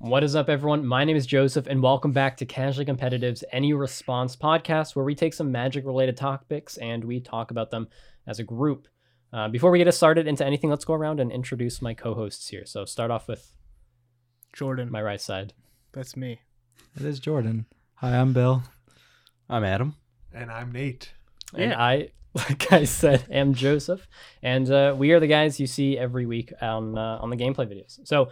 What is up, everyone? My name is Joseph, and welcome back to Casually Competitive's Any Response podcast, where we take some magic related topics and we talk about them as a group. Uh, before we get us started into anything, let's go around and introduce my co hosts here. So, start off with Jordan. my right side. That's me. It is Jordan. Hi, I'm Bill. I'm Adam. And I'm Nate. And I, like I said, am Joseph, and uh, we are the guys you see every week on uh, on the gameplay videos. So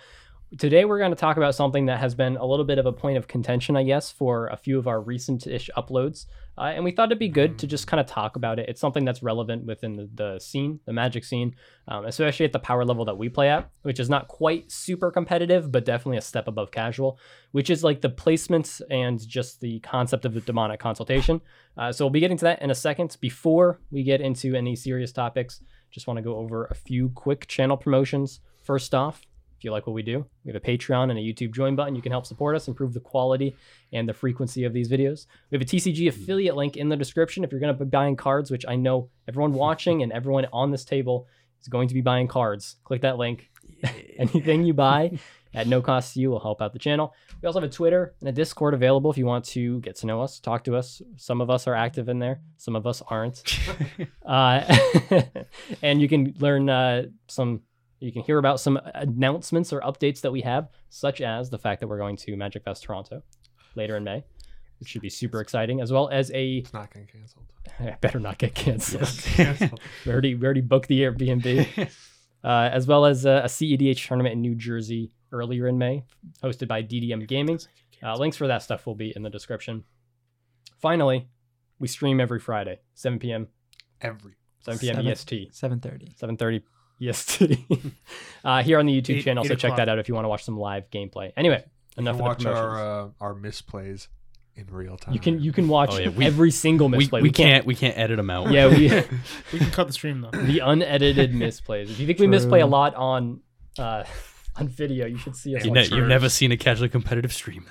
today we're going to talk about something that has been a little bit of a point of contention, I guess, for a few of our recent-ish uploads, uh, and we thought it'd be good to just kind of talk about it. It's something that's relevant within the, the scene, the Magic scene, um, especially at the power level that we play at, which is not quite super competitive, but definitely a step above casual, which is like the placements and just the concept of the demonic consultation. Uh, so we'll be getting to that in a second. Before we get into any serious topics, just want to go over a few quick channel promotions. First off, if you like what we do, we have a Patreon and a YouTube join button. You can help support us, improve the quality and the frequency of these videos. We have a TCG affiliate link in the description if you're going to be buying cards, which I know everyone watching and everyone on this table is going to be buying cards. Click that link. Anything you buy at no cost to you will help out the channel. We also have a Twitter and a Discord available if you want to get to know us, talk to us. Some of us are active in there, some of us aren't. uh, and you can learn uh, some, you can hear about some announcements or updates that we have, such as the fact that we're going to Magic Fest Toronto later in May, which should be super exciting, as well as a, It's not getting canceled. I better not get canceled. Canceled. we already we already booked the Airbnb, uh, as well as a, a CEDH tournament in New Jersey earlier in May, hosted by DDM Gaming. Uh, links for that stuff will be in the description. Finally, we stream every Friday, 7 p.m. Every. 7 p.m. Seven- EST, 7:30. 7:30 EST, uh, here on the YouTube Eight- channel. eight So check that out if you want to watch some live gameplay. Anyway, You enough can of watch the promotions. our uh, our misplays in real time. you can you can watch Oh, yeah, we- every single we, misplay. we can't we can't edit them out. Yeah, we We can cut the stream though. the unedited misplays. If you think we misplay a lot on uh, on video, you should see us. You on ne- Sure. you've never seen a casually competitive stream.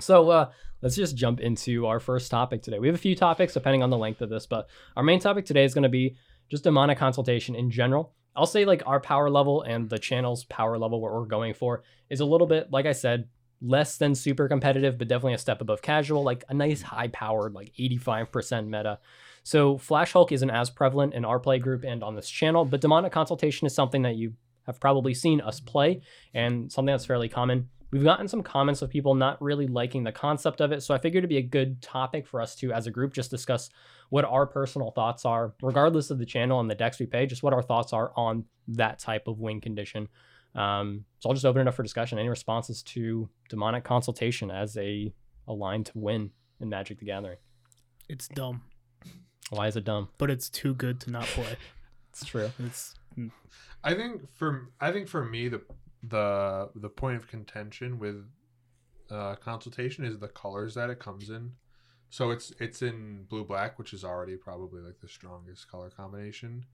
so uh, let's just jump into our first topic today. We have a few topics depending on the length of this, but our main topic today is going to be just demonic consultation in general. I'll say like our power level and the channel's power level, what we're going for, is a little bit, like I said, less than super competitive, but definitely a step above casual, like a nice high powered, like 85% meta. So Flash Hulk isn't as prevalent in our play group and on this channel, but demonic consultation is something that you have probably seen us play and something that's fairly common. We've gotten some comments of people not really liking the concept of it, so I figured it'd be a good topic for us to, as a group, just discuss what our personal thoughts are, regardless of the channel and the decks we play, just what our thoughts are on that type of win condition. Um, so I'll just open it up for discussion. Any responses to demonic consultation as a, a line to win in Magic the Gathering? It's dumb, Why is it dumb? but it's too good to not play. It's true. It's I think for I think for me the the the point of contention with uh, consultation is the colors that it comes in. So it's it's in blue black, which is already probably like the strongest color combination,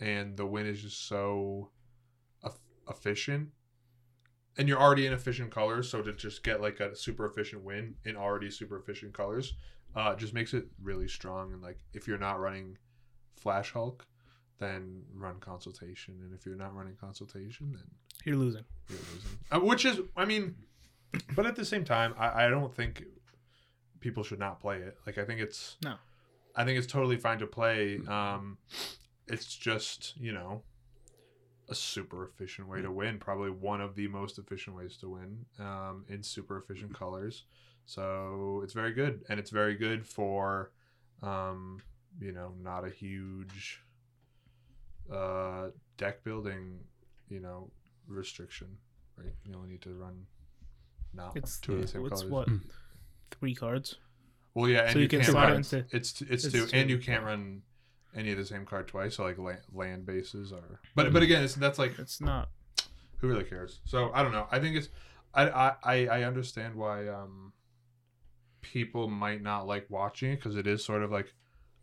and the win is just so eff- efficient. And you're already in efficient colors, so to just get like a super efficient win in already super efficient colors, uh, just makes it really strong. And like if you're not running Flash Hulk, then run consultation. And if you're not running consultation, then you're losing. you're losing. Uh, which is, I mean, but at the same time, I, I don't think people should not play it. Like I think it's No. I think it's totally fine to play. Um, it's just you know a super efficient way to win. Probably one of the most efficient ways to win um, in super efficient colors. So it's very good, and it's very good for um, you know not a huge uh, deck building you know restriction. Right, you only need to run not It's two of the same it's colors. what Mm. three cards. Well, yeah, and So you, you can can't run. it into- It's it's, it's two, two. and you can't run any of the same card twice. So like land, land bases are, but but again, it's that's like It's not. who really cares? So I don't know. I think it's I I I, I understand why um people might not like watching it because it is sort of like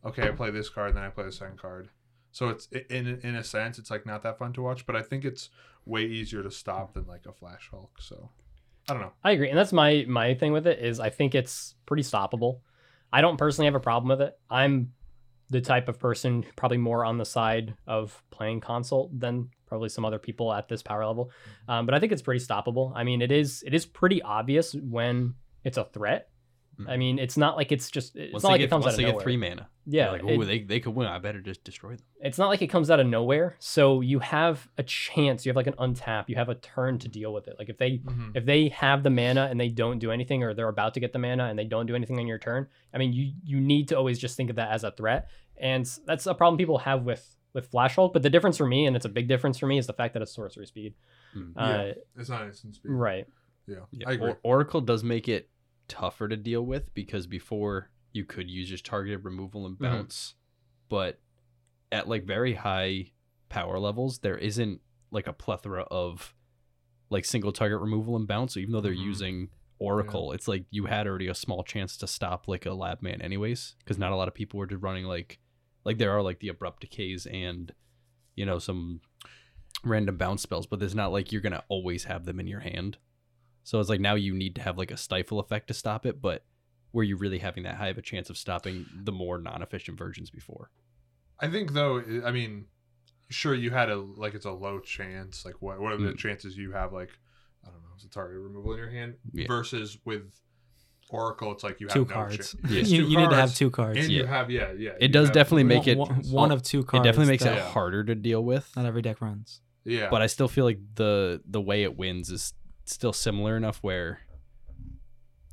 okay, I play this card, then I play the second card. So it's in in a sense, it's like not that fun to watch, but I think it's way easier to stop than like a Flash Hulk. So I don't know. I agree, and that's my my thing with it is I think it's pretty stoppable. I don't personally have a problem with it. I'm the type of person probably more on the side of playing console than probably some other people at this power level. Um, but I think it's pretty stoppable. I mean, it is it is pretty obvious when it's a threat. I mean, it's not like it's just it's Once not they like get, it comes once out they of get three mana, Yeah, yeah, like oh, it- they they could win. I better just destroy them. it's not like it comes out of nowhere. So you have a chance. You have like an untap. You have a turn to deal with it. Like if they Mhm. if they have the mana and they don't do anything, or they're about to get the mana and they don't do anything on your turn, I mean, you you need to always just think of that as a threat, and that's a problem people have with with Flash Hulk. But the difference for me, and it's a big difference for me, is the fact that it's sorcery speed. Mm. Uh, Yeah. It's not instant speed. Right. Yeah, Yeah, I agree. Or- Oracle does make it tougher to deal with because before you could use just targeted removal and Mhm. bounce, but at like very high power levels, there isn't like a plethora of like single target removal and bounce. So even though they're Mhm. using Oracle, it's like you had already a small chance to stop like a lab man anyways, because not a lot of people were just running like like there are like the abrupt decays and you know some random bounce spells, but there's not like you're gonna always have them in your hand. So it's like now you need to have like a stifle effect to stop it, but were you really having that high of a chance of stopping the more non-efficient versions before? I think though, I mean, sure you had a like it's a low chance. Like what what are the Mm. chances you have like I don't know, it's a target removal in your hand Yeah. versus with Oracle, it's like you have two no cards. chance. Yeah. you Two you need to have two cards. And you have yeah yeah. It does definitely make one, it one- one of two cards. it definitely makes that it harder to deal with. Not every deck runs. yeah. But I still feel like the the way it wins is still similar enough where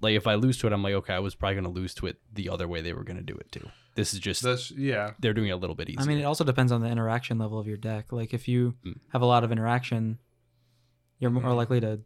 like if I lose to it, I'm like, okay, I was probably gonna lose to it the other way they were gonna do it too. This is just that's yeah. they're doing it a little bit easier. I mean, it also depends on the interaction level of your deck. Like if you Mm. have a lot of interaction, you're more Mhm. likely to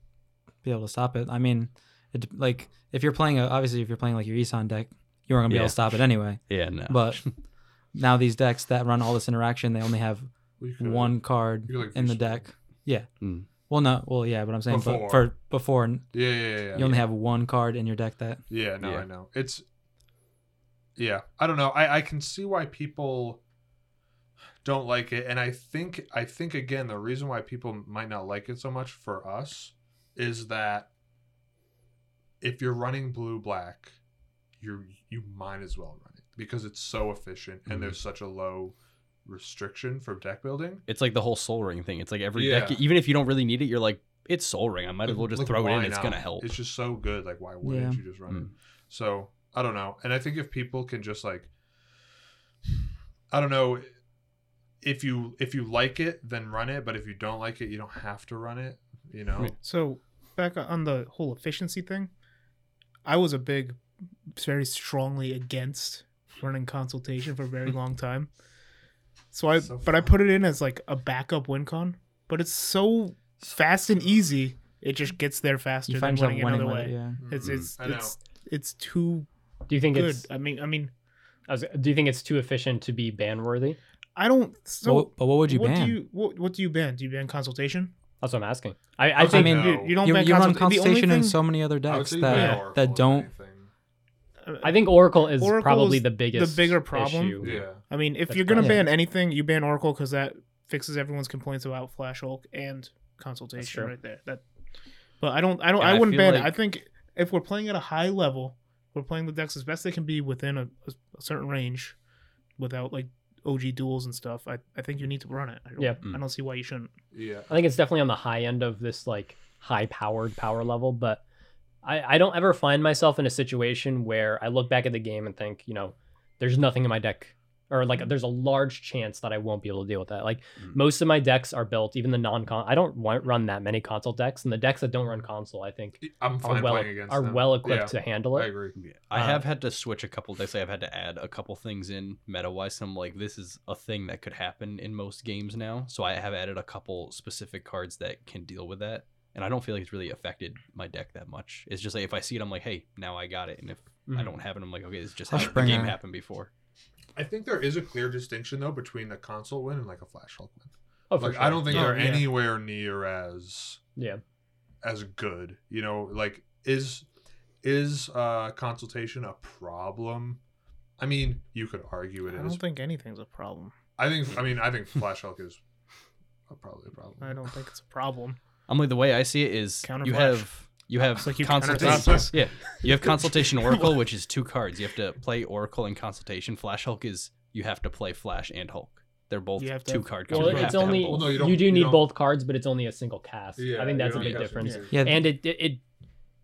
be able to stop it. I mean, it, like if you're playing a, obviously if you're playing like your Yisan deck, you aren't gonna be able to stop it anyway. yeah, no. But now these decks that run all this interaction, they only have could- one card like, in the deck. Yeah. Mm. Well, no. Well, yeah, but I'm saying Before. but for before Yeah, yeah, yeah. yeah. you only have one card in your deck that Yeah, no, Yeah. I know. It's yeah, I don't know. I I can see why people don't like it and I think I think again the reason why people might not like it so much for us is that if you're running blue black, you you might as well run it because it's so efficient and Mhm. there's such a low restriction for deck building. it's like the whole soul ring thing. It's like every Yeah. deck, even if you don't really need it, you're like, it's soul ring. I might as well just Like, throw it in. why It's not? gonna help. It's just so good. Like, why wouldn't Yeah. you just run it? Mm. So I don't know. And I think if people can just like, I don't know, if you if you like it, then run it. But if you don't like it, you don't have to run it. You know. So back on the whole efficiency thing, I was a big, very strongly against running consultation for a very long time. So I, So but I put it in as like a backup win con. But it's so fast and easy. It just gets there faster you than find yourself winning winning another way. it. Yeah. It's Mhm. it's I know. it's it's too Do you think good. it's I mean, I mean, I was- do you think it's too efficient to be ban worthy? I don't. So but, but what would you what ban? do you what, what do you ban? Do you ban consultation? That's what I'm asking. I, I I think mean, no. you, you don't you, ban you consult- the only consultation in so many other decks say you ban that Oracle that don't. Anything. I think Oracle is Oracle probably is the biggest the bigger problem. issue. Yeah. I mean, if That's you're gonna probably- ban anything, you ban Oracle because that fixes everyone's complaints about Flash Hulk and consultation true. right there. That, but I don't, I don't, And I I wouldn't feel ban it. like- I think if we're playing at a high level, we're playing the decks as best they can be within a, a, a certain range, without like OG duels and stuff. I, I think you need to run it. I don't, Yeah. I don't see why you shouldn't. Yeah. I think it's definitely on the high end of this like high powered power level, but I, I don't ever find myself in a situation where I look back at the game and think, you know, there's nothing in my deck or like there's a large chance that I won't be able to deal with that. Like Mm. most of my decks are built, even the non-con. I don't want, run that many console decks, and the decks that don't run console, I think, I'm are well playing against are them. well equipped Yeah, to handle I it. agree. Yeah. I Uh, have had to switch a couple decks. I've had to add a couple things in meta wise. I'm like, this is a thing that could happen in most games now. So I have added a couple specific cards that can deal with that. And I don't feel like it's really affected my deck that much. It's just like if I see it, I'm like, hey, now I got it. And if I Mhm. don't have it, I'm like, okay, this just how the Hushbringer. game happened before. I think there is a clear distinction though between a console win and like a Flash Hulk win. Oh, like sure. I don't think Oh, they're yeah. anywhere near as Yeah. as good. You know, like is is uh consultation a problem? I mean, you could argue it I is. don't think anything's a problem. I think I mean I think Flash Hulk is probably a problem. I don't think it's a problem. I'm like, the way I see it is Counter you have you have like you consultation. Yeah, you have consultation Oracle, which is two cards. You have to play Oracle and consultation. Flash Hulk is you have to play Flash and Hulk. they're both You have two have- card cards. Well, it's have to have only. Well, no, you you, don't- you need don't- both cards, but it's only a single cast. Yeah, I think that's a big difference. yeah. Yeah, And it, it it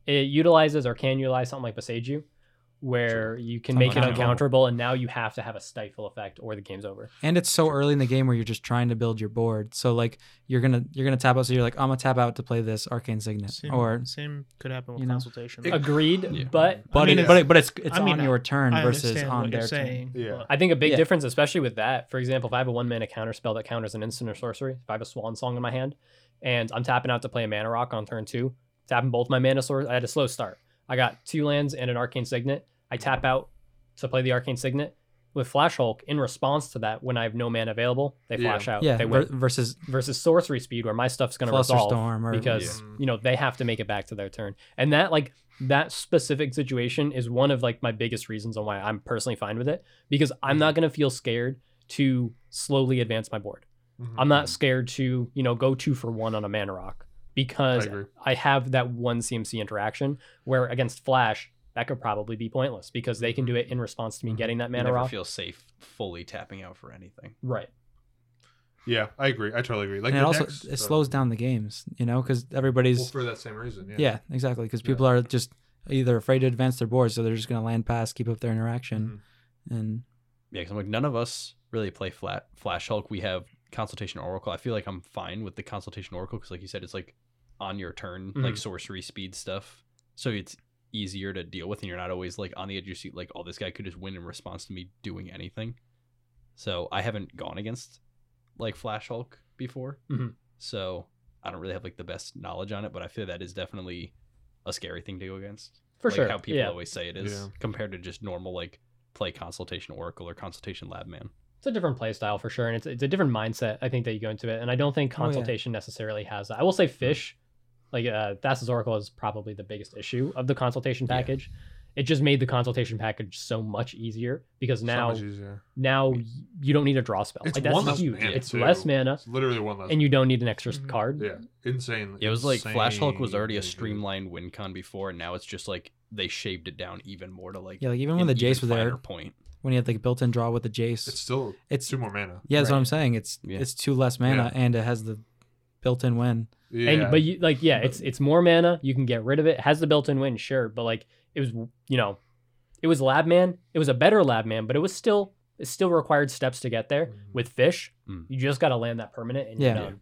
it utilizes or can utilize something like Boseiju, where you can Something make it like uncounterable, and now you have to have a stifle effect or the game's over. and it's so early in the game where you're just trying to build your board. So like you're gonna you're gonna tap out. So you're like, I'm gonna tap out to play this arcane signet, Same, or same could happen with you know. consultation. It- Agreed, Yeah. but but I mean, it, but it, but it's it's I mean, on your turn I versus on their you're turn. Yeah. I think a big Yeah. difference, especially with that, for example, if I have a one mana counter spell that counters an instant or sorcery, if I have a Swan Song in my hand, and I'm tapping out to play a mana rock on turn two, tapping both my mana source, I had a slow start. I got two lands and an arcane signet. I tap out to play the arcane signet. With Flash Hulk, in response to that, when I have no mana available, they Yeah. flash out. Yeah, they ver- win. versus Versus sorcery speed, where my stuff's gonna Fluster resolve Storm or because Yeah. you know they have to make it back to their turn and that like that specific situation is one of like my biggest reasons on why i'm personally fine with it because i'm not going to feel scared to slowly advance my board Mhm. i'm not scared to you know go two for one on a mana rock because I. I have that one cmc interaction where against flash that could probably be pointless because they can do it in response to me Mhm. getting that You mana never rock feel safe fully tapping out for anything. right Yeah, I agree. I totally agree. Like and it also decks, it uh, slows down the games, you know, because everybody's well, for that same reason. Yeah. yeah. exactly because Yeah. people are just either afraid to advance their board, so they're just gonna land pass, keep up their interaction, Mhm. and Yeah, because I'm like none of us really play flat Flash Hulk. We have Consultation Oracle. I feel like I'm fine with the Consultation Oracle because, like you said, it's like on your turn, like Mhm. sorcery speed stuff. So it's easier to deal with, and you're not always like on the edge of your seat. Like, oh, this guy could just win in response to me doing anything. So I haven't gone against like Flash Hulk before, Mhm. so I don't really have like the best knowledge on it. But I feel that is definitely a scary thing to go against. for like sure how people yeah always say it is Yeah. compared to just normal like play Consultation Oracle or Consultation Lab Man. it's a different play style for sure and it's, it's a different mindset i think that you go into it and i don't think Oh, yeah. consultation necessarily has that i will say fish like uh Thassa's oracle is probably the biggest issue of the consultation Yeah. package it just made the consultation package so much easier because now much easier. now you don't need a draw spell It's like that's one less huge mana, it's too. less mana It's literally one less. and you don't need an extra Mhm. card yeah, insane. It was like Flash Hulk was already a streamlined win con before, and now it's just like they shaved it down even more to like yeah, like even when the Jace was finer there, point. when you had like built-in draw with the Jace, It's still it's two more mana. yeah, that's what I'm saying. It's Yeah. it's two less mana, and it has the built-in win. Yeah, and but you like yeah it's it's more mana you can get rid of it. it has the built-in win sure but like it was you know it was lab man it was a better lab man but it was still it still required steps to get there Mhm. with fish Mm. you just got to land that permanent and Yeah. you're done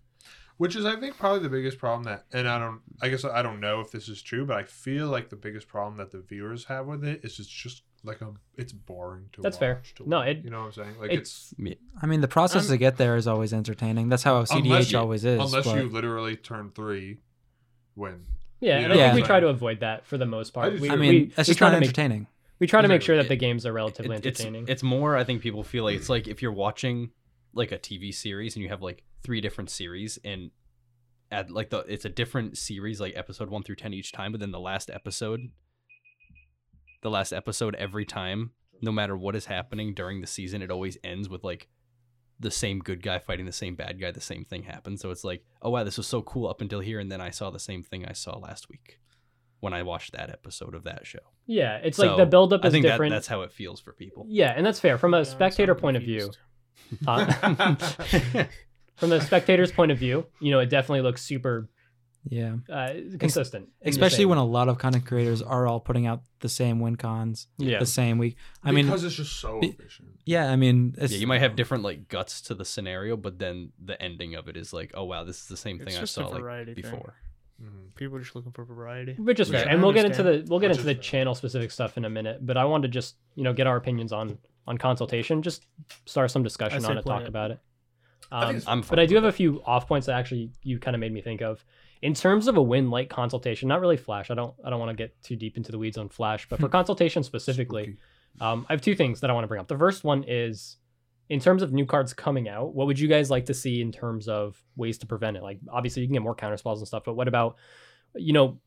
which is I think probably the biggest problem that, and I don't, I guess I don't know if this is true, but I feel like the biggest problem that the viewers have with it is it's just like a, it's boring to. That's fair. watch, to No, watch, it- you know what I'm saying? Like it's, it's, I mean, the process Um, to get there is always entertaining. That's how CDH you- always is. unless but- you literally turn three, when yeah, You and know I what think we try to avoid that for the most I part. just- We, I mean, we that's just try not to make entertaining. we try to make sure Exactly. that the games are relatively It- it's entertaining. it's more. I think people feel like it's like if you're watching like a TV series and you have like three different series and at like the it's a different series like episode one through ten each time, but then the last episode, the last episode every time, no matter what is happening during the season, it always ends with like the same good guy fighting the same bad guy. The same thing happens. So it's like, oh wow, this was so cool up until here, and then I saw the same thing I saw last week when I watched that episode of that show. yeah, it's So, like the buildup I is think that, different. that's how it feels for people. yeah, and that's fair from a Yeah, spectator so point of view. confused. Huh? from the spectator's point of view, you know, it definitely looks super Yeah. uh, consistent. in the Especially when a lot of content creators are all putting out the same win cons yeah, the same week. I mean, because it's just so be- efficient. yeah, I mean, it's, yeah, you might have different like guts to the scenario, but then the ending of it is like, oh wow, this is the same thing I saw like variety thing. before. Mhm. People are just looking for variety. which is fair, and we'll get into the we'll get Which into the fair. channel specific stuff in a minute. But I wanted to just you know get our opinions on on consultation, just start some discussion on it, talk it. about it. I think Um, it's I'm but I do with have a few off points that actually you kind of made me think of. In terms of a win like consultation, not really Flash. I don't I don't want to get too deep into the weeds on Flash, but for consultation specifically, um, I have two things that I want to bring up. The first one is in terms of new cards coming out, what would you guys like to see in terms of ways to prevent it? Like obviously you can get more counter spells and stuff, but what about you know,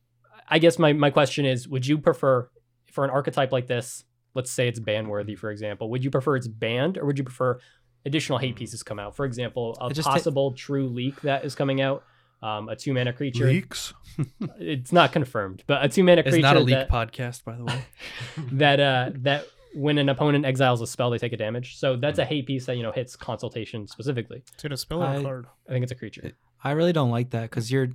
I guess my, my question is, would you prefer for an archetype like this, let's say it's ban worthy, for example, would you prefer it's banned or would you prefer additional hate pieces come out? For example, a It just ta- possible true leak that is coming out, um, a two mana creature. Leaks. It's not confirmed, but a two mana creature. It's not a leak that, podcast, by the way. that uh that when an opponent exiles a spell, they take a damage. So that's a hate piece that you know hits consultation specifically. Is it a spell or a I- card? I think it's a creature. I really don't like that because you're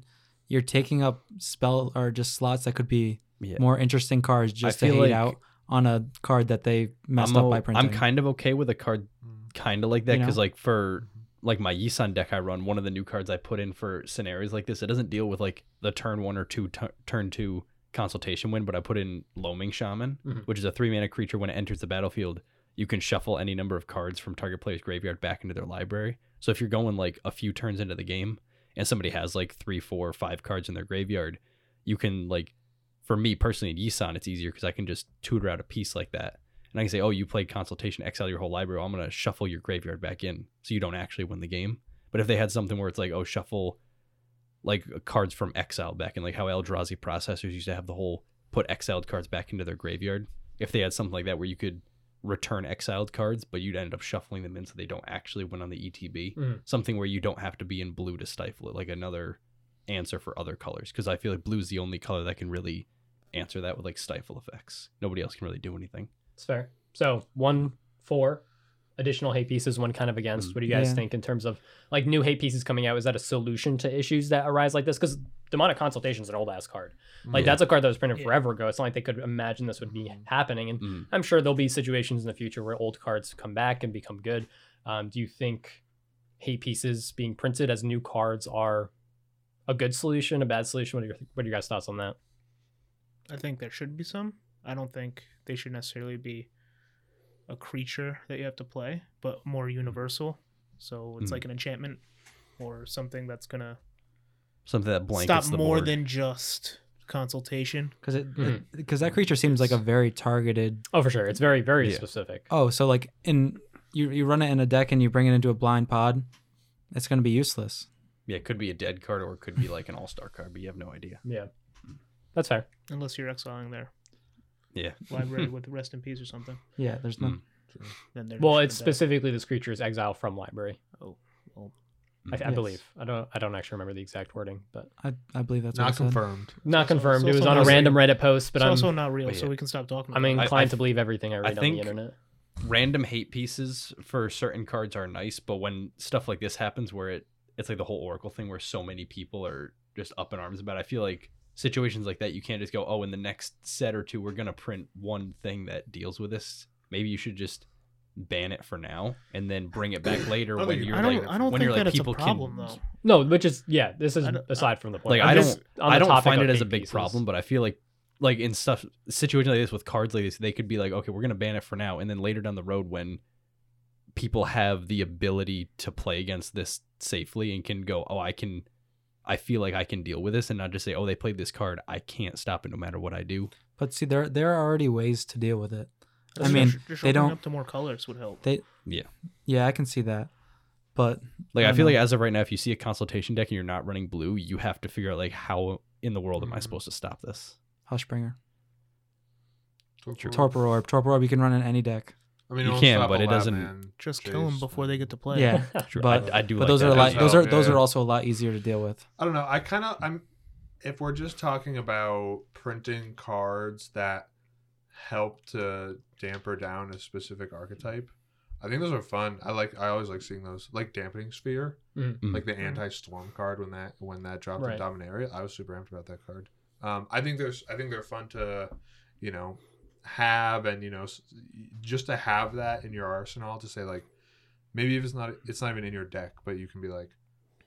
you're taking up spell or just slots that could be Yeah. more interesting cards just to feel hate like out on a card that they messed I'm, up by printing. I'm kind of okay with a card Mm. kind of like that You know? because like for like my Yisan deck I run, one of the new cards I put in for scenarios like this, it doesn't deal with like the turn one or two tu- turn two consultation win, but I put in Loaming Shaman, Mhm. which is a three mana creature. When it enters the battlefield, you can shuffle any number of cards from target player's graveyard back into their library. So if you're going like a few turns into the game and somebody has like three, four, five cards in their graveyard, you can like, for me personally in Yisan, it's easier because I can just tutor out a piece like that. And I can say, oh, you played Consultation, exile your whole library. I'm going to shuffle your graveyard back in so you don't actually win the game. But if they had something where it's like, oh, shuffle like cards from exile back in like how Eldrazi processors used to have the whole put exiled cards back into their graveyard. If they had something like that where you could return exiled cards, but you'd end up shuffling them in so they don't actually win on the ETB. Mhm. Something where you don't have to be in blue to stifle it, like another answer for other colors. Because I feel like blue is the only color that can really answer that with like stifle effects. Nobody else can really do anything. It's fair. So one four additional hate pieces, one kind of against. Mm. What do you guys Yeah. think in terms of like new hate pieces coming out? Is that a solution to issues that arise like this? Because demonic consultation is an old ass card. Like Yeah. that's a card that was printed Yeah. forever ago. It's not like they could imagine this would be Mhm. happening. And Mm. I'm sure there'll be situations in the future where old cards come back and become good. Um, do you think hate pieces being printed as new cards are a good solution, a bad solution? What are your what are your guys' thoughts on that? I think there should be some. I don't think they should necessarily be a creature that you have to play, but more universal. So it's Mhm. like an enchantment or something that's gonna Something that blankets stop the more board. than just consultation. because it because that creature seems like a very targeted. Oh, for sure. It's very very Yeah. specific. Oh, so like in you you run it in a deck and you bring it into a blind pod, it's gonna be useless. yeah, it could be a dead card or it could be like an all star card, but you have no idea. Yeah, that's fair. Unless you're exiling their Yeah. library with rest in peace or something. Yeah, there's none. Mm. Then they're Well, just it's gonna die. specifically this creature's exile from library. Oh, well, I, I Yes. believe. I don't. I don't actually remember the exact wording, but I, I believe that's what Not it said. confirmed. not also- confirmed. it's it was also on a not random. Reddit post, but it's I'm also not real, but so we can stop talking. I'm about it. I- inclined I- to believe everything I read on think- the internet. random hate pieces for certain cards are nice, but when stuff like this happens where it it's like the whole Oracle thing where so many people are just up in arms about, it, I feel like situations like that you can't just go, oh, in the next set or two we're gonna print one thing that deals with this. Maybe you should just ban it for now and then bring it back later when you- you're I don't. like I don't when think you're that like it's people a problem can though. No, which is yeah. This is aside from the point. like I'm I don't on I don't find it as a big pieces. problem, but I feel like like in stuff situations like this with cards like this, they could be like, okay, we're gonna ban it for now, and then later down the road when people have the ability to play against this safely and can go, oh, I can, I feel like I can deal with this, and not just say, oh, they played this card, I can't stop it no matter what I do. But see, there there are already ways to deal with it. I mean, just they don't- up to more colors would help. They Yeah. yeah, I can see that. But Like I I, don't feel like as of right now, if you see a consultation deck and you're not running blue, you have to figure out like how in the world am I Mhm. supposed to stop this? Hushbringer, True. Torpor Orb, Torpor Orb, you can run in any deck. I mean, You can, but it doesn't- man Just chase. kill them before they get to play. Yeah, True, but I, I do. but like those that are a lot. well. Those are Yeah, those are also a lot easier to deal with. I don't know. I kind of I'm if we're just talking about printing cards that help to damper down a specific archetype. I think those are fun. I like. I always like seeing those, like dampening sphere, Mhm. Mm. like the anti-storm card when that when that dropped Right. in Dominaria. I was super amped about that card. Um, I think there's. I think they're fun to, you know, have and you know, just to have that in your arsenal to say like, maybe if it's not, it's not even in your deck, but you can be like,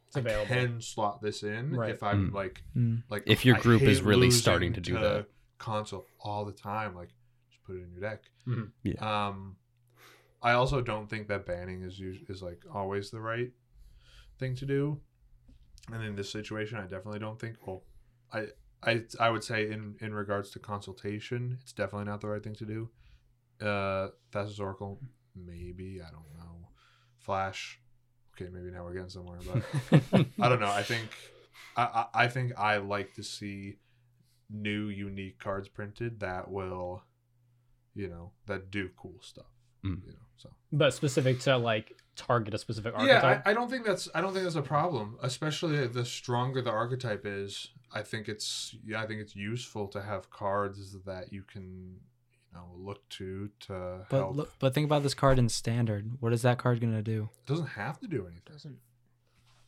It's I available. can slot this in Right. if I'm Mm. like Mm. like If your group is really starting to do that. console all the time like just put it in your deck Mhm. Yeah. um i also don't think that banning is us- is like always the right thing to do and in this situation i definitely don't think well i i i would say in in regards to consultation it's definitely not the right thing to do uh Thassa's oracle maybe i don't know flash okay maybe now we're getting somewhere but I don't know. I think I, I I think I like to see new unique cards printed that will, you know, that do cool stuff. Mm. You know, so but specific to like target a specific yeah, archetype. I, I don't think that's I don't think that's a problem. Especially the stronger the archetype is, I think it's yeah, I think it's useful to have cards that you can, you I will look to to But help. look, but think about this card in standard. What is that card gonna do? it doesn't have to do anything. Doesn't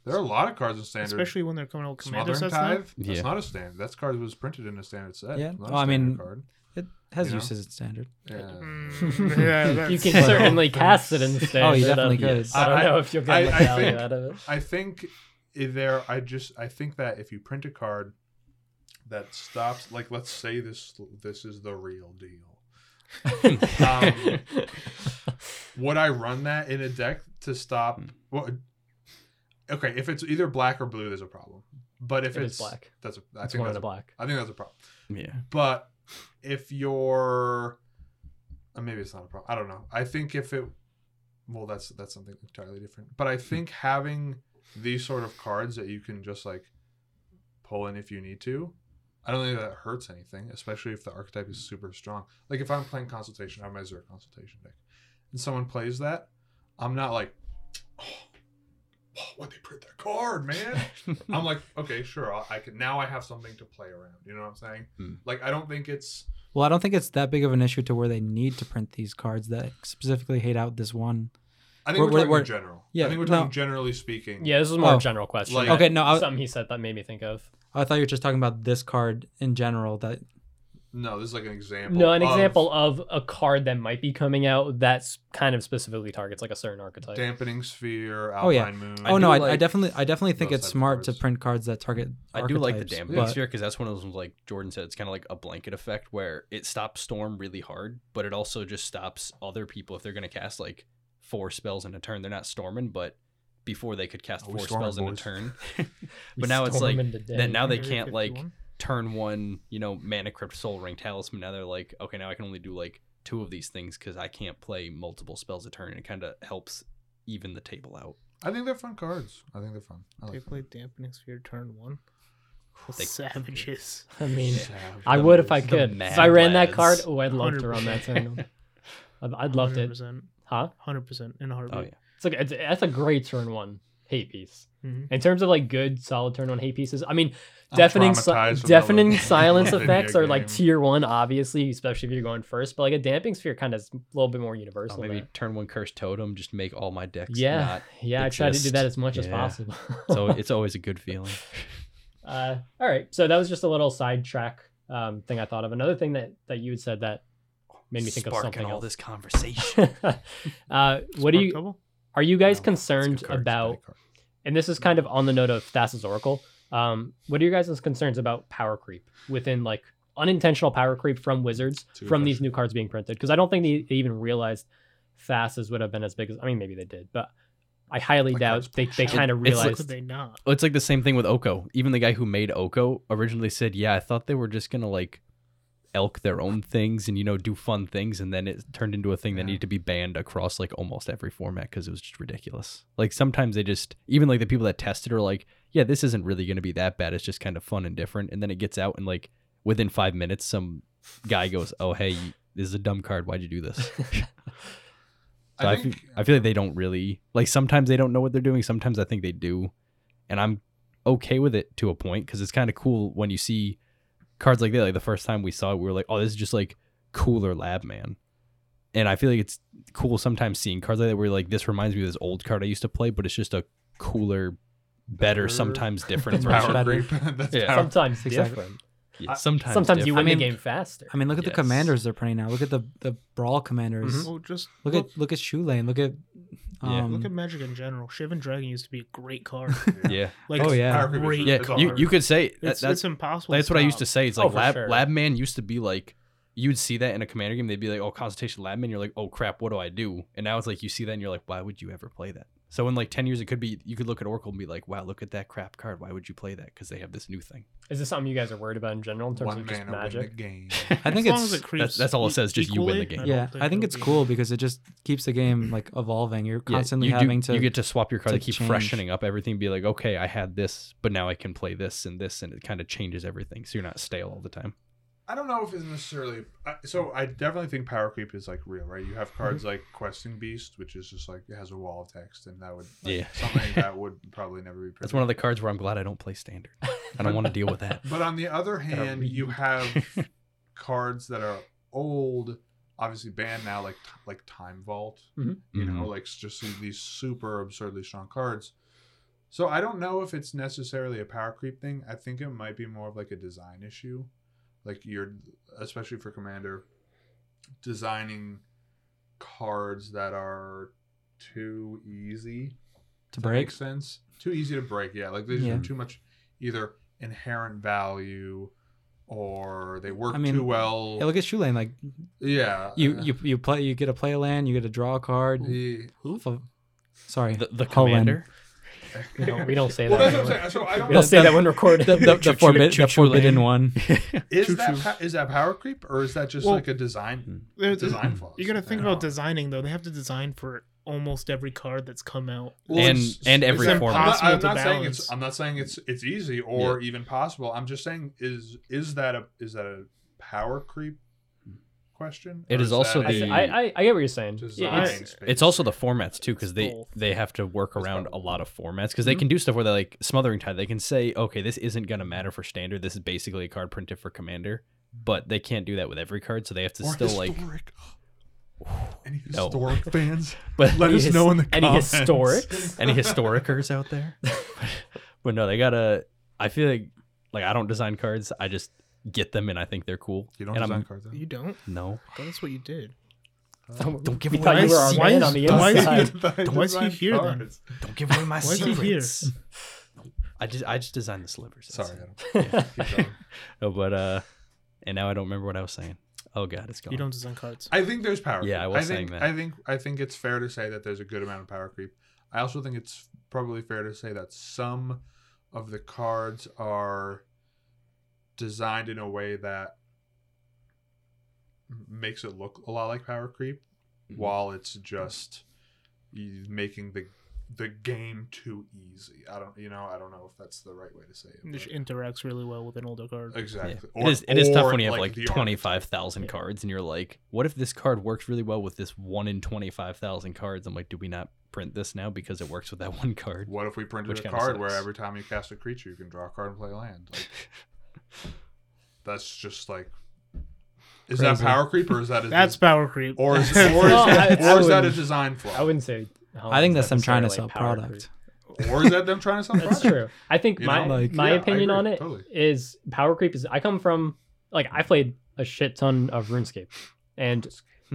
There are a lot of cards in standard. especially when they're coming out with commander Smothering sets now. Tithe. That's Yeah. not a standard. That's card was printed in a standard set. Yeah. It's not a Oh, I standard mean- card. It has You know? uses in standard. Yeah. Mm, yeah, you can certainly cast it instead. Oh, you definitely could. Yes. I don't I- know if you'll get I- I value think- out of it. I think if there. I just. I think that if you print a card that stops, like, let's say this. This is the real deal. Um, Would I run that in a deck to stop? Well, okay, if it's either black or blue, there's a problem. But if It it's black. that's a. I It's think one that's a, black. I think that's a problem. Yeah. But if you're, uh, maybe it's not a problem. I don't know. I think if it, well, that's that's something entirely different. But I think having these sort of cards that you can just like pull in if you need to, I don't think that hurts anything, especially if the archetype is super strong. Like if I'm playing consultation, I have my Zerg consultation deck, and someone plays that, I'm not like, oh, what they print that card, man. I'm like, okay, sure, I'll, I can now. I have something to play around. You know what I'm saying? Hmm. Like, I don't think it's. Well, I don't think it's that big of an issue to where they need to print these cards that specifically hate out this one. I think we're, We're- we're- talking we're- general. yeah, I think we're no. talking generally speaking. Yeah, this is more Oh. a general question. Like- Okay, no, I, something he said that made me think of. I thought you were just talking about this card in general. That No, this is like an example. No, an of example of a card that might be coming out that's kind of specifically targets like a certain archetype. dampening sphere, Oh, yeah. Alpine Moon. oh do no, I, I definitely, I definitely think it's types of smart to print cards that target. I do like the archetypes, dampening but- sphere because that's one of those ones like Jordan said. It's kind of like a blanket effect where it stops storm really hard, but it also just stops other people if they're going to cast like four spells in a turn. They're not storming, but before they could cast Oh, we four spells in a turn. But now it's like into that. Now they can't like 51. Turn one, you know, mana crypt soul ring talisman. Now they're like, okay, now I can only do like two of these things because I can't play multiple spells a turn. And it kind of helps even the table out. I think they're fun cards. I think they're fun. I They like them. played dampening sphere turn one. They- Savages. I mean, Savage. I would if I could. If I ran that card, oh, I'd love to run that turn. I'd, I'd love it. 100%. Huh? 100% in a heartbeat. Oh yeah. It's like it's, that's a great turn one hate piece. Mhm. In terms of like good solid turn one hate pieces, I mean, I'm deafening si- deafening silence effects are like tier one, obviously, especially if you're going first. But like a damping sphere kind of is a little bit more Oh, universal. maybe there. turn one curse totem, just make all my decks. yeah, not- yeah. I try to do that as much as possible. so it's always a good feeling. Uh, all right, so that was just a little sidetrack um, thing I thought of. Another thing that that you had said that made me think of something all else. this conversation. uh, what do you Couple? Are you guys No, concerned it's a good card, about? And this is kind of on the note of Thassa's Oracle. Um, what are your guys' concerns about power creep within like unintentional power creep from wizards It's a good from these new cards being printed? Because I don't think they, they even realized Thassa's would have been as big as I mean maybe they did, but I highly That doubt they, they kind of It's like- realized they not? It's like the same thing with Oko. Even the guy who made Oko originally said, "Yeah, I thought they were just gonna like elk their own things and you know do fun things," and then it turned into a thing that needed to be banned across like almost every format because it was just ridiculous. Like sometimes they just even like the people that tested are like, "Yeah, this isn't really gonna be that bad. It's just kind of fun and different," and then it gets out and like within five minutes, some guy goes, "Oh hey." This is a dumb card. Why'd you do this? So I, I feel, I feel like they don't really like. Sometimes they don't know what they're doing. Sometimes I think they do, and I'm okay with it to a point because it's kind of cool when you see cards like that. Like the first time we saw it, we were like, "Oh, this is just like cooler Lab Man," and I feel like it's cool sometimes seeing cards like that where you're like, "This reminds me of this old card I used to play," but it's just a cooler, better, Better sometimes different Much version. power better. creep. That's Yeah. power sometimes Exactly. different. Yeah, sometimes Sometimes you win I mean- the game faster. I mean, look at the commanders they're printing now. Look at the the brawl commanders. Mhm. Well, just Look at look at Chulane. Look at Yeah. um, look at Magic in general. Shivan Dragon used to be a great card. yeah, Like, Oh, yeah. Power creep is- great yeah. it's a You you could say that, It's, that's it's impossible. That's to what I used to say. It's Oh, like for lab sure. lab man used to be like you'd see that in a commander game. They'd be like, "Oh, consultation lab man." You're like, "Oh crap, what do I do?" And now it's like you see that and you're like, "Why would you ever play that?" So in like ten years, it could be you could look at Oracle and be like, "Wow, look at that crap card. Why would you play that?" Because they have this new thing. Is this something you guys are worried about in general in terms One of just mana win the magic? game. I think As long it's as it creeps that's all it says, just you win the game. I yeah. don't I think it's be- cool because it just keeps the game like evolving. You're Yeah, constantly you do- having to. you get to swap your card to to keep change. freshening up everything. Be like, okay, I had this, but now I can play this and this, and it kind of changes everything. So you're not stale all the time. I don't know if it's necessarily. I- So I definitely think power creep is like real, right? You have cards like Questing Beast, which is just like it has a wall of text, and that would like, Yeah. something that would probably never be. Printed. That's one of the cards where I'm glad I don't play standard. I don't want to deal with that. But on the other hand, you have cards that are old obviously banned now, like like Time Vault. Mhm. You know, Mhm. like just these super absurdly strong cards. So I don't know if it's necessarily a power creep thing. I think it might be more of like a design issue. Like you're especially for commander designing cards that are too easy To break. makes sense. Too easy to break, yeah. Like there's Yeah. too much either inherent value or they work I mean, too well. Yeah, look at Chulane. Like yeah. you, you, you play. You get a play a land. You get to draw a card. yeah. off sorry, The, the Hull Land. commander. We don't, we don't say Well, that. that's what I'm saying. So I don't We don't say that when recorded. the, the, the, Choo-choo- forbid, the forbidden one. Is Choo-choo. that pa- is that power creep or is that just Well, like a design design flaws? You got to think about know. designing though. They have to design for almost every card that's come out. Well, And- it's- and every impossible. format. I'm not, I'm not saying it's. I'm not saying it's it's easy or even possible. I'm just saying is is that a is that a power creep question? It Or is also that I, the- a I, I, I get what you're saying. design It's, space? It's also the formats too, because they both. they have to work around a lot of formats because they Mhm. can do stuff where they like smothering tithe. They can say, okay, this isn't gonna matter for standard. This is basically a card printed for commander, but they can't do that with every card, so they have to Or still like. historic. Any No. historic fans? But Let us his- know in the any comments. historics? any historicers out there? but no, they gotta. I feel like like I don't design cards. I just get them and I think they're cool. You don't and design I'm, cards. huh? You don't. No, that's what you did. don't give we away my you were our Why man is- on the why is he- inside. Why is he here then? cards. Don't give away my Why is he here? secrets. I just I just designed the slivers. that's Sorry, it. Adam. Keep. No, but uh, and now I don't remember what I was saying. Oh god, it's gone. You don't design cards. I think there's power. Yeah, creep. I was think, saying that. I think I think it's fair to say that there's a good amount of power creep. I also think it's probably fair to say that some of the cards are designed in a way that makes it look a lot like power creep, Mhm. while it's just making the the game too easy. I don't, you know, I don't know if that's the right way to say it. Which but- interacts really well with an older card. Yeah. Exactly. it is. It is tough when you have or, like, the twenty five thousand Yeah. cards, and you're like, "What if this card works really well with this one in twenty five thousand cards?" I'm like, "Do we not print this now because it works with that one card?" What if we printed Which a card where every time you cast a creature, you can draw a card and play land? Like, that's just like, is that power creep or is that a That's power creep. or is, or is, No, I- I or is that a wouldn't- design flaw? I wouldn't say. I think that's them trying to necessarily sell power product. or is that them trying to sell That's product? true. I think You my know? Like- my Yeah, I opinion agree, on it is totally. power creep is I come from like I played a shit ton of RuneScape, and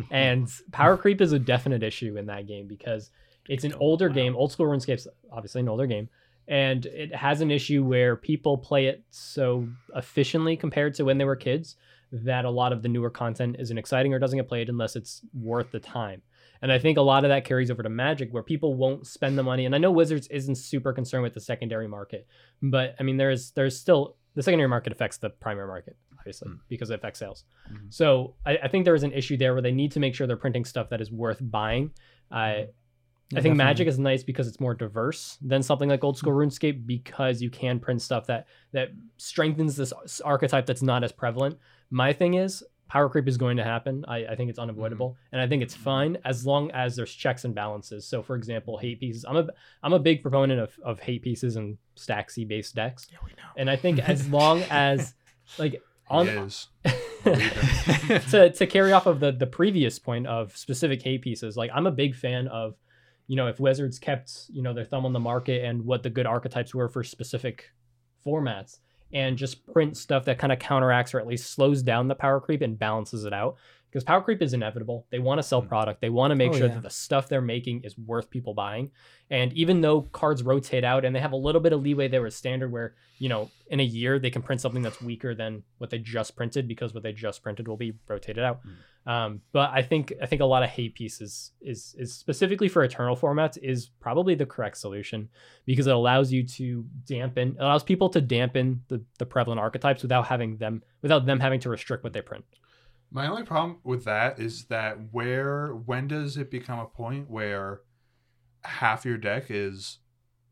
and power creep is a definite issue in that game because it's an oh, older game. Old school RuneScape's obviously an older game, and it has an issue where people play it so efficiently compared to when they were kids that a lot of the newer content isn't exciting or doesn't get played unless it's worth the time. And I think a lot of that carries over to Magic, where people won't spend the money. And I know Wizards isn't super concerned with the secondary market, but I mean, there's there's still the secondary market affects the primary market, obviously, Mm. because it affects sales. Mhm. So I, I think there is an issue there where they need to make sure they're printing stuff that is worth buying. I I think Magic is nice because it's more diverse than something like old school RuneScape because you can print stuff that that strengthens this archetype that's not as prevalent. My thing is power creep is going to happen. I, I think it's unavoidable, mm-hmm. and I think it's fine as long as there's checks and balances. So, for example, hate pieces. I'm a I'm a big proponent of, of hate pieces and stacksy based decks, Yeah, we know. and I think as long as like on is. to to carry off of the the previous point of specific hate pieces, like I'm a big fan of, you know, if Wizards kept you know their thumb on the market and what the good archetypes were for specific formats, and just print stuff that kind of counteracts or at least slows down the power creep and balances it out. Because power creep is inevitable. They want to sell Mm. product. They want to make Oh, sure yeah. that the stuff they're making is worth people buying. And even though cards rotate out and they have a little bit of leeway there with standard, where you know in a year they can print something that's weaker than what they just printed because what they just printed will be rotated out. Um, but I think I think a lot of hate pieces is is specifically for eternal formats is probably the correct solution because it allows you to dampen it allows people to dampen the, the prevalent archetypes without having them without them having to restrict what they print. My only problem with that is that where when does it become a point where half your deck is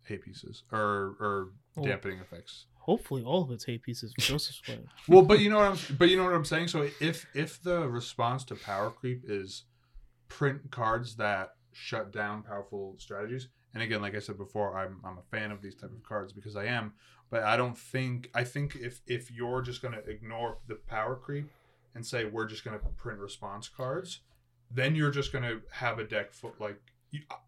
hate pieces or or dampening effects? Hopefully, all of it's hate pieces. Joseph's playing. Well, but you know what I'm but you know what I'm saying. So if if the response to power creep is print cards that shut down powerful strategies, and again, like I said before, I'm I'm a fan of these type of cards because I am. But I don't think I think if if you're just gonna ignore the power creep, and say we're just going to print response cards, then you're just going to have a deck full like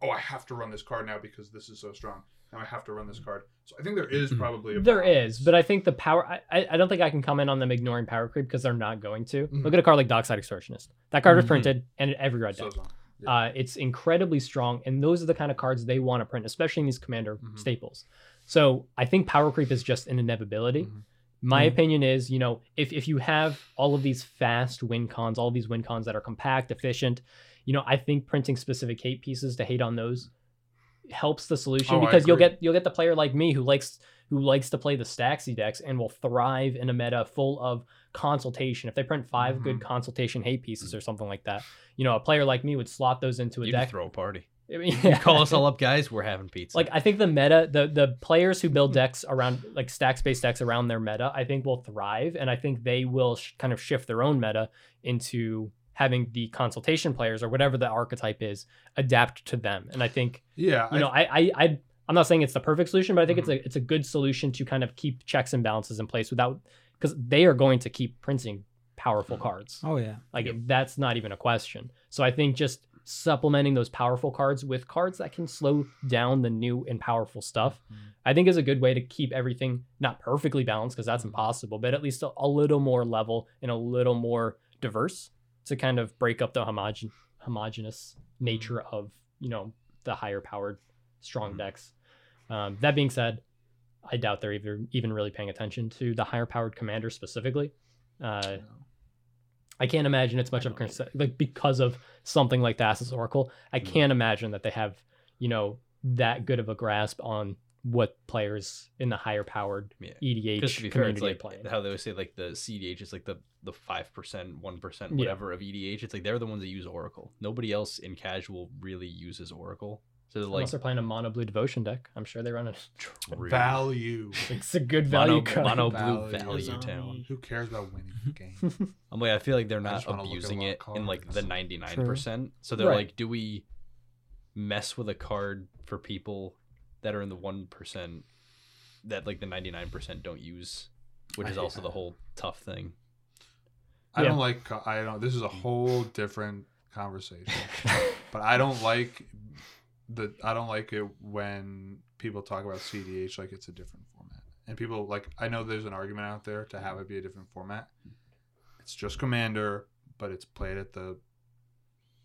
oh I have to run this card now because this is so strong. Now I have to run this card. So I think there is probably a There balance. is, but I think the power. I, I I don't think I can comment on them ignoring power creep because they're not going to. Mhm. Look at a card like Dockside Extortionist. That card was Mhm. printed and every red So deck. Uh, it's incredibly strong, and those are the kind of cards they want to print, especially in these commander Mhm. staples. So I think power creep is just an inevitability. Mhm. My Mhm. opinion is, you know, if if you have all of these fast win cons, all of these win cons that are compact, efficient, you know, I think printing specific hate pieces to hate on those helps the solution Oh, because you'll get you'll get the player like me who likes who likes to play the Staxy decks and will thrive in a meta full of consultation. If they print 5 good Mm-hmm. consultation hate pieces or something like that, you know, a player like me would slot those into a You deck. throw a party. I mean, You call us all up, guys. We're having pizza. like I think the meta, the the players who build decks around like stack space decks around their meta, I think will thrive, and I think they will sh- kind of shift their own meta into having the consultation players or whatever the archetype is adapt to them. And I think Yeah, you know I I, I I'm not saying it's the perfect solution, but I think it's Mhm. a it's a good solution to kind of keep checks and balances in place without because they are going to keep printing powerful mm-hmm. cards. Oh yeah. Like that's not even a question. So I think just supplementing those powerful cards with cards that can slow down the new and powerful stuff, mm-hmm. I think is a good way to keep everything not perfectly balanced because that's mm-hmm. impossible, but at least a, a little more level and a little more diverse to kind of break up the homogen homogenous nature of you know the higher powered strong Mhm. decks. Um, that being said, I doubt they're even even really paying attention to the higher powered commander specifically. Uh, I can't imagine it's much of a concern, like because of something like Thassa's Oracle. I Mm. can't imagine that they have, you know, that good of a grasp on what players in the higher powered Yeah. EDH Because to be fair, community it's like playing. how they always say like the cEDH is like the the five percent, one percent, Yeah. whatever of EDH. It's like they're the ones that use Oracle. Nobody else in casual really uses Oracle. So they're like Unless they're playing a mono blue devotion deck, I'm sure they run a true. value. It's a good value mono, card. mono blue value Value. town. Who cares about winning the game? I'm like I feel like they're not just wanna look at a abusing it in like the 99 percent. So they're Right. like, do we mess with a card for people that are in the one percent that like the 99 percent don't use, which is hate also the whole tough thing. I Yeah. don't like. I don't. This is a whole different conversation. but I don't like the. I don't like it when people talk about cEDH like it's a different format. And people like. I know there's an argument out there to have it be a different format. It's just Commander, but it's played at the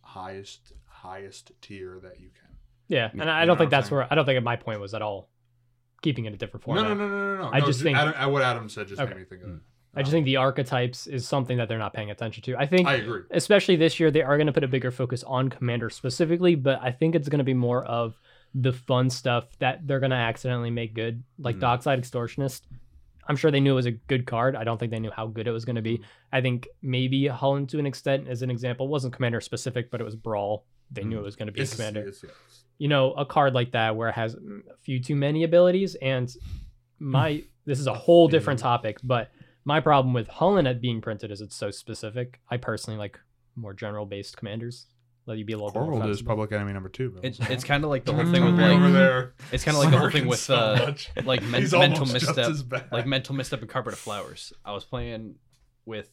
highest highest tier that you can. Yeah, and I don't what think that's saying? where I don't think my point was at all keeping it a different format. No, no, no, no, no, no. I No, just ju- think- Adam, uh, what Adam said just Okay. made me think of it. I just think the archetypes is something that they're not paying attention to. I think I agree. especially this year they are going to put a bigger focus on commander specifically but i think it's going to be more of the fun stuff that they're going to accidentally make good like Mhm. dockside extortionist i'm sure they knew it was a good card i don't think they knew how good it was going to be i think maybe holland to an extent as an example wasn't commander specific but it was brawl they knew it was going to be It's, a commander it's- it's- you know a card like that where it has mm, a few too many abilities and my this is a whole different topic but my problem with Holland at being printed is it's so specific i personally like more general based commanders let you be a little bit more Coral is public enemy number two. Bill. It's it's kind of like the whole thing with Look at me like over there. it's kind of like the whole thing with so uh like men- mental almost just misstep like mental misstep and carpet of flowers. I was playing with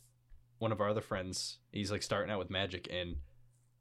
one of our other friends. He's like starting out with magic, and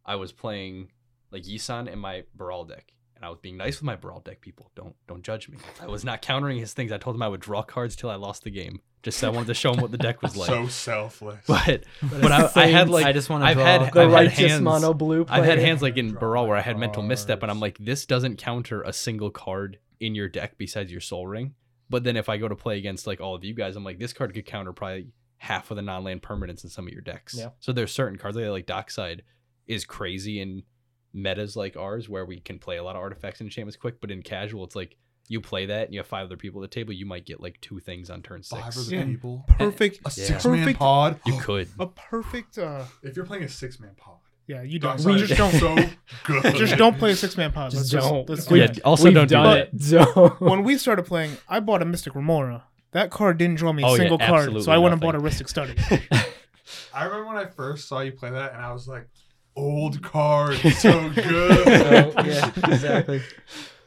I was playing like Yisan in my Baral deck, and I was being nice with my Baral deck. People don't don't judge me. I was not countering his things. I told him I would draw cards till I lost the game. Just so I wanted to show him what the deck was like. so selfless. but But but I, I had like I just want to I've draw. had- the I've had hands- mono blue I've had hands like in Draw Baral where I my had mental misstep, and I'm like, this doesn't counter a single card in your deck besides your Sol Ring. But then if I go to play against like all of you guys, I'm like, this card could counter probably half of the non-land permanents in some of your decks. Yeah. So there's certain cards like, like Dockside is crazy in metas like ours where we can play a lot of artifacts and enchantments quick, but in casual, it's like you play that and you have five other people at the table, you might get like two things on turn six. Five other Yeah. people. Perfect. A Yeah. six man pod. You could. A perfect. uh If you're playing a six man pod, Yeah, you don't. Dockside We just don't. so good. just don't play a six man pod. just Let's don't let's We've- do also we've don't do done that. it so when we started playing, I bought a Mystic Remora. That card didn't draw me a Oh, yeah, single card, so I went and bought a Rhystic Study. I remember when I first saw you play that, and I was like, "Old card, so good." Oh, yeah, exactly.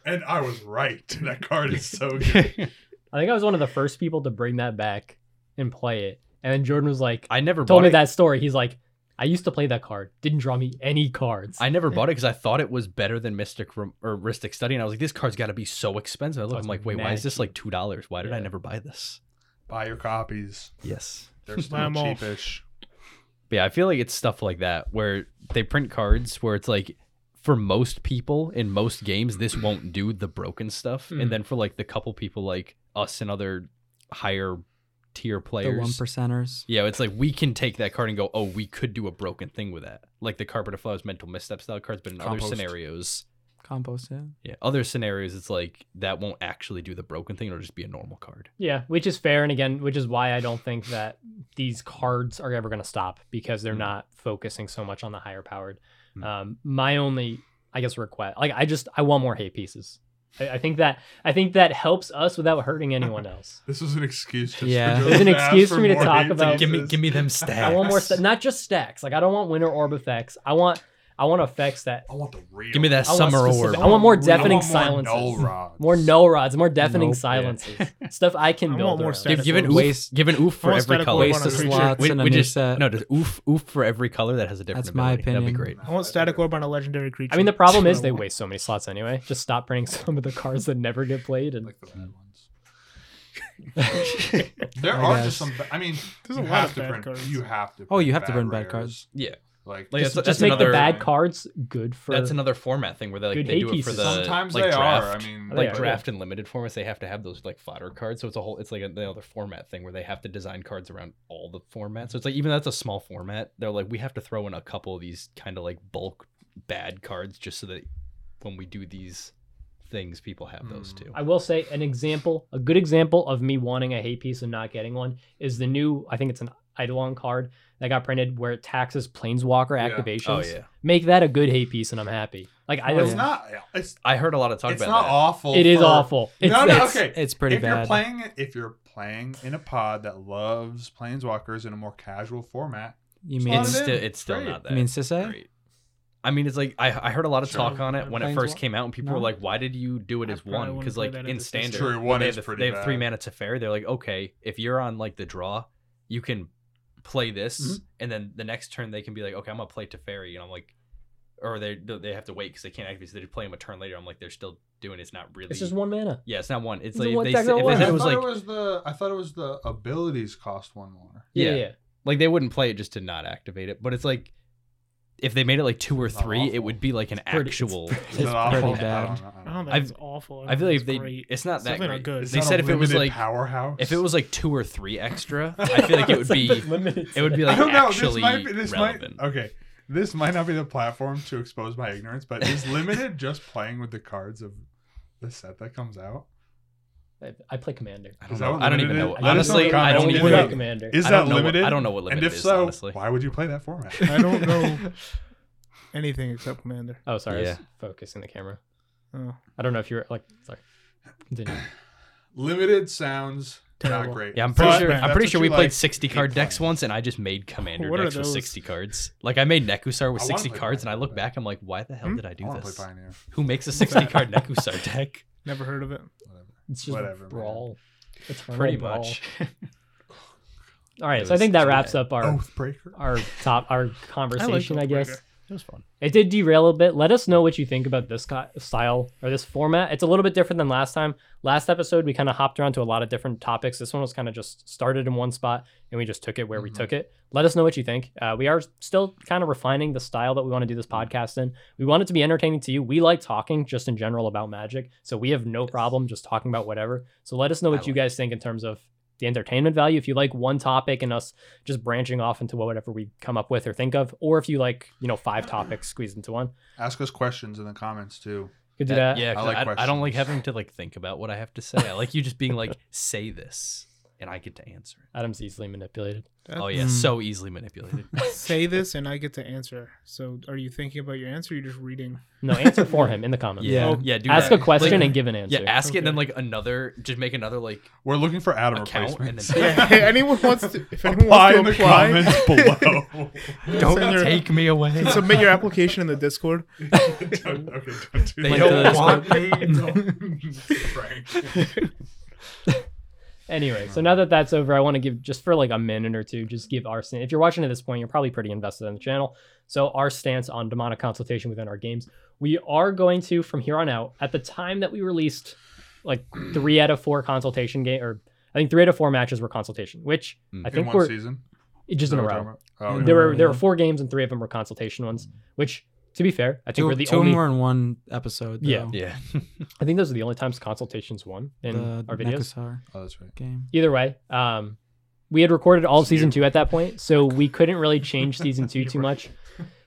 and I was right. That card is so good. I think I was one of the first people to bring that back and play it. And then Jordan was like, I never told me it. that story. He's like, I used to play that card. Didn't draw me any cards. I never bought it because I thought it was better than Mystic Rem- or Rhystic Study, and I was like, this card's got to be so expensive. I look, Oh, I'm like, wait, why is this like two dollars? Why did I never buy this? Buy your copies. Yes. They're Buy still 'em all. cheapish. But yeah, I feel like it's stuff like that where they print cards where it's like for most people in most games this won't do the broken stuff, Mm. and then for like the couple people like us and other higher tier players, The one percenters. yeah, it's like we can take that card and go, oh, we could do a broken thing with that, like the Carpet of Flowers mental misstep style cards, but in Compost. other scenarios. Compost, yeah. Yeah, other scenarios, it's like that won't actually do the broken thing. It'll just be a normal card. Yeah, which is fair, and again, which is why I don't think that these cards are ever going to stop because they're Mm. not focusing so much on the higher powered. Mm. Um, my only, I guess, request, like I just, I want more hate pieces. I, I think that, I think that helps us without hurting anyone else. This was an excuse. Just Yeah. For It's an excuse for me to talk hate about- Give me, give me them stacks. I want more, sta- not just stacks. Like I don't want winter orb effects. I want, I want effects that I want the real. Give me that I want summer specific- orb. I want more deafening I want more silences. null rods. more null rods, more deafening Nope. silences, stuff I can I build. want more around. static Give, give an orbs. oof, Waste- give an oof for want every static color. Waste of a creature. slots We, a we new just set. no, just oof, oof for every color that has a different. That's my ability. That'd be opinion. great. I want static orb on a legendary creature. I mean, the problem is they waste so many slots anyway. Just stop printing some of the cards that never get played. And like the bad ones. I There are guess. just some. ba- I mean, There's you a lot have of to bad print. cards. You have to. Oh, you have to print print bad rares. cards. Yeah, Like, Like, just, that's- just that's make the bad cards good for. that's another format thing where they like they do it for pieces. the sometimes like they draft. are. I mean, like yeah. draft and limited formats, they have to have those like fodder cards. So it's a whole, it's like another format thing where they have to design cards around all the formats. So it's like even that's a small format, they're like we have to throw in a couple of these kind of like bulk bad cards just so that when we do these things, people have those Mm. too. I will say an example, a good example of me wanting a hate piece and not getting one is the new. I think it's an Eidolon card that got printed where it taxes Planeswalker Yeah. Oh, activations. Oh yeah, Make that a good hate piece and I'm happy. Like I Oh, don't. it's not. It's I heard a lot of talk it's about not that. awful. It is for- awful. It's, no, no, it's- okay. It's pretty if you're playing if you're playing in a pod that loves planeswalkers in a more casual format, You mean It's still it's still Great. not that. you mean Sisei? great. I mean, it's like I, I heard a lot of Sure. talk on it when it first Planeswalker? came out, and people were like, "Why did you do it I as one?" Because like in standard, True, one they is have, the, pretty they have three bad. mana to fair. They're like, okay, if you're on like the draw, you can play this, Mhm. and then the next turn they can be like, okay, I'm gonna play Teferi, and I'm like, or they they have to wait because they can't activate. So they play them a turn later. I'm like, they're still doing. it. It's not really. It's just one mana. yeah, it's not one. It's It's like one they, said- that if they said I it was thought like it was the. I thought it was the abilities cost one more. Yeah, Yeah. yeah. like they wouldn't play it just to not activate it, but it's like. If they made it like two or three, it would be like an it's- actual. Is It's that awful? pretty I bad. Don't know. I don't think I've- it's awful. I feel like if they, it's great. it's not that definitely great. not good. Is They that said a if it was limited like powerhouse, if it was like two or three extra, I feel like it would be limited. it would be I like don't know. actually this might be, this relevant. might okay. This might not be the platform to expose my ignorance, but is limited just playing with the cards of the set that comes out? I, I play Commander. I don't that know. what I don't limited even know. is? Let us know in Honestly, I don't even Is play that- Commander. Is I that don't know what- limited? I don't know what limited And if is, so, honestly. why would you play that format? I don't know anything except Commander. Oh, sorry. I was Yeah. focusing the camera. Oh, I don't know if you're like. Sorry. Continue. limited sounds not great. Yeah, I'm pretty But sure. if I'm pretty sure you we played like, 60 card decks playing. once, and I just made commander What decks with 60 cards. Like I made Nekusar with I 60 play cards, and I look back, I'm like, why the hell Hmm? did I I do want to this? play Pioneer. Who makes a 60 card Nekusar deck? never heard of it. Whatever. It's just Whatever, brawl. Eternal Pretty brawl. much. All right, so I think that wraps up our Oathbreaker. our top our conversation. I, guess Oathbreaker. It was fun. it did derail a bit. Let us know what you think about this style or this format. It's a little bit different than last time. Last episode we kind of hopped around to a lot of different topics. This one was kind of just started in one spot and we just took it where we Mhm. took it. Let us know what you think. Uh, we are still kind of refining the style that we want to do this podcast in. We want it to be entertaining to you. We like talking just in general about magic, so we have no problem just talking about whatever. So let us know what you guys think in terms of the entertainment value. If you like one topic and us just branching off into whatever we come up with or think of, or if you like, you know, five topics squeezed into one, Ask us questions in the comments too. could do That- that. yeah, 'cause I I, like I don't like having to like think about what I have to say. I like you just being like, say this, and I get to answer it. Adam's easily manipulated. Oh yeah, Mm. so easily manipulated. Say this and I get to answer. So are you thinking about your answer? Or you're just reading. No, answer for him in the comments. Yeah. Oh, yeah. Do Ask that. a question Like, and give an answer. Yeah, ask it, and then like another, just make another like We're looking for Adam Account and then- Yeah, if anyone wants to, if anyone Apply in wants the to apply, comments below. don't Send your- take me away. submit your application in the Discord. don't, okay, don't do They that. don't want me. Don't. Frank. Anyway, so now that that's over, I want to give just for like a minute or two, just give our stance. If you're watching at this point, you're probably pretty invested in the channel. So our stance on demonic consultation within our games, we are going to from here on out. At the time that we released, like three out of four consultation game, or I think three out of four matches were consultation, which Mm. I in think one we're season. just in a what row. Oh, In okay. There were there were four games and three of them were consultation ones, which to be fair, I think Two, we're the two of only. them were in one episode. Yeah. though. Yeah. I think those are the only times consultations won in the our videos. Nekusar Oh, that's right. game. Either way, um, we had recorded all of season two at that point, so we couldn't really change season two too much.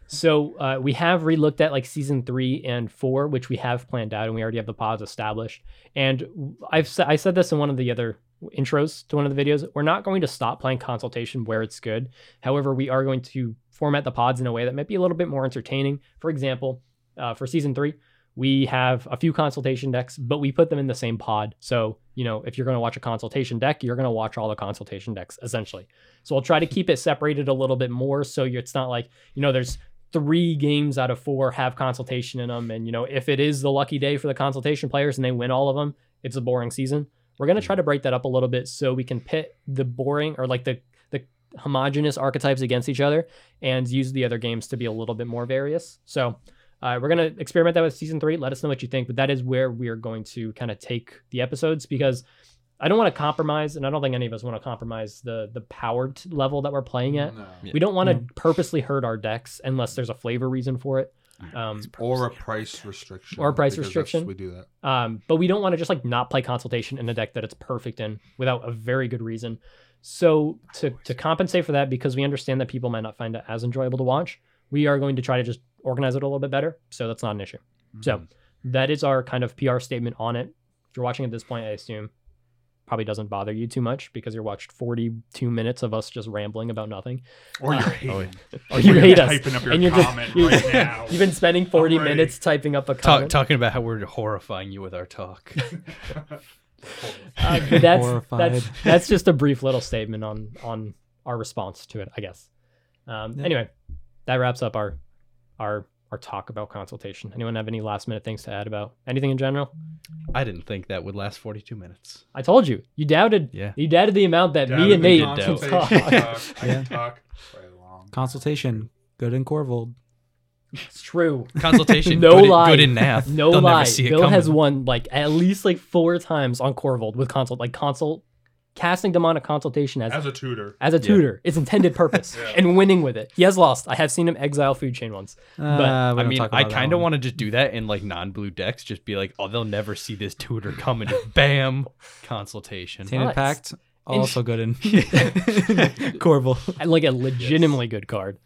So uh, we have relooked at like season three and four, which we have planned out, and we already have the pods established. And I've I said this in one of the other intros to one of the videos. We're not going to stop playing consultation where it's good. However, we are going to format the pods in a way that might be a little bit more entertaining. For example, uh, for season three, we have a few consultation decks, but we put them in the same pod. So, you know, if you're going to watch a consultation deck, you're going to watch all the consultation decks essentially. So I'll try to keep it separated a little bit more so it's not like, you know, there's three games out of four have consultation in them. And, you know, if it is the lucky day for the consultation players and they win all of them, it's a boring season. We're going to try to break that up a little bit so we can pit the boring or like the, the homogenous archetypes against each other and use the other games to be a little bit more various. So, uh, we're gonna experiment that with season three. Let us know what you think, but that is where we are going to kind of take the episodes because I don't want to compromise, and I don't think any of us want to compromise the the powered level that we're playing at. No. Yeah. We don't want to Yeah. purposely hurt our decks unless there's a flavor reason for it. Um, Or a price restriction. Or a price restriction. We do that. um, but we don't want to just like not play consultation in a deck that it's perfect in without a very good reason. So to to compensate for that, because we understand that people might not find it as enjoyable to watch, we are going to try to just organize it a little bit better. So that's not an issue. So that is our kind of PR statement on it. If you're watching at this point, I assume probably doesn't bother you too much because you watched 42 minutes of us just rambling about nothing. Or you're Uh, hating. oh, yeah. Or you hate us. Typing up your and you're just comment you- right now. you've been spending 40 Already. minutes typing up a Talk, comment. talking about how we're horrifying you with our talk. Uh, that's Horrified. that's that's just a brief little statement on on our response to it, I guess. Um, Yeah. Anyway, that wraps up our our our talk about consultation. Anyone have any last minute things to add about anything in general? I didn't think that would last 42 minutes. I told you, you doubted. Yeah. You doubted the amount that Down me and Nate Consultation can talk. talk. I Yeah. can talk for a long Consultation. Good in Korvold. it's true. Consultation. No good, in- lie. Good in math. No They'll lie. Never see it Bill has won like at least like four times on Korvold with consult, like consult, casting demonic consultation as As a tutor. as a Yeah. tutor. Its intended purpose Yeah. and winning with it. He has lost. I have seen him exile food chain once. Uh, we I mean, I kind of want to just do that in like non-blue decks. Just be like, oh, they'll never see this tutor coming. Just bam, consultation. Tainted Nice. Pact. In- Also good in Korvold. And, like a legitimately good card.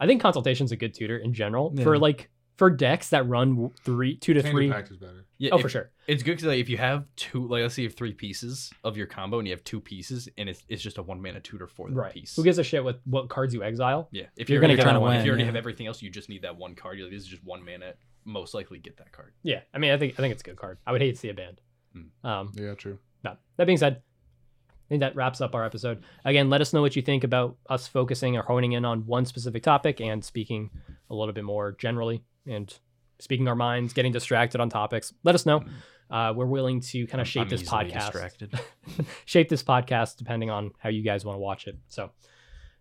I think consultation's a good tutor in general for like for decks that run three, two to Tainted three. Pact is better. Yeah, Oh, if- for sure. It's good because like, if you have two, like let's say you have three pieces of your combo and you have two pieces, and it's, it's just a one mana tutor for the Right. piece. Who gives a shit with what cards you exile? Yeah, if You're you're, gonna gonna get to win, if you already yeah. have everything else, you just need that one card. You're like, this is just one mana. Most likely get that card. Yeah. I mean, I think I think it's a good card. I would hate to see a banned. Hmm. Um, Yeah, true. No. That being said, I think that wraps up our episode. Again, let us know what you think about us focusing or honing in on one specific topic and speaking a little bit more generally and speaking our minds, getting distracted on topics. Let us know. Uh, we're willing to kind of shape I'm this podcast, Distracted. shape this podcast depending on how you guys want to watch it. So,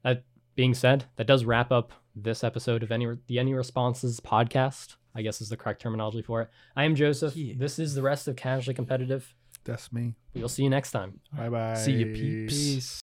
that being said, that does wrap up this episode of any the Any Responses podcast. I guess is the correct terminology for it. I am Joseph. Yeah. This is the rest of Casually Competitive. That's me. We'll see you next time. Bye bye. See you, peeps. Peace.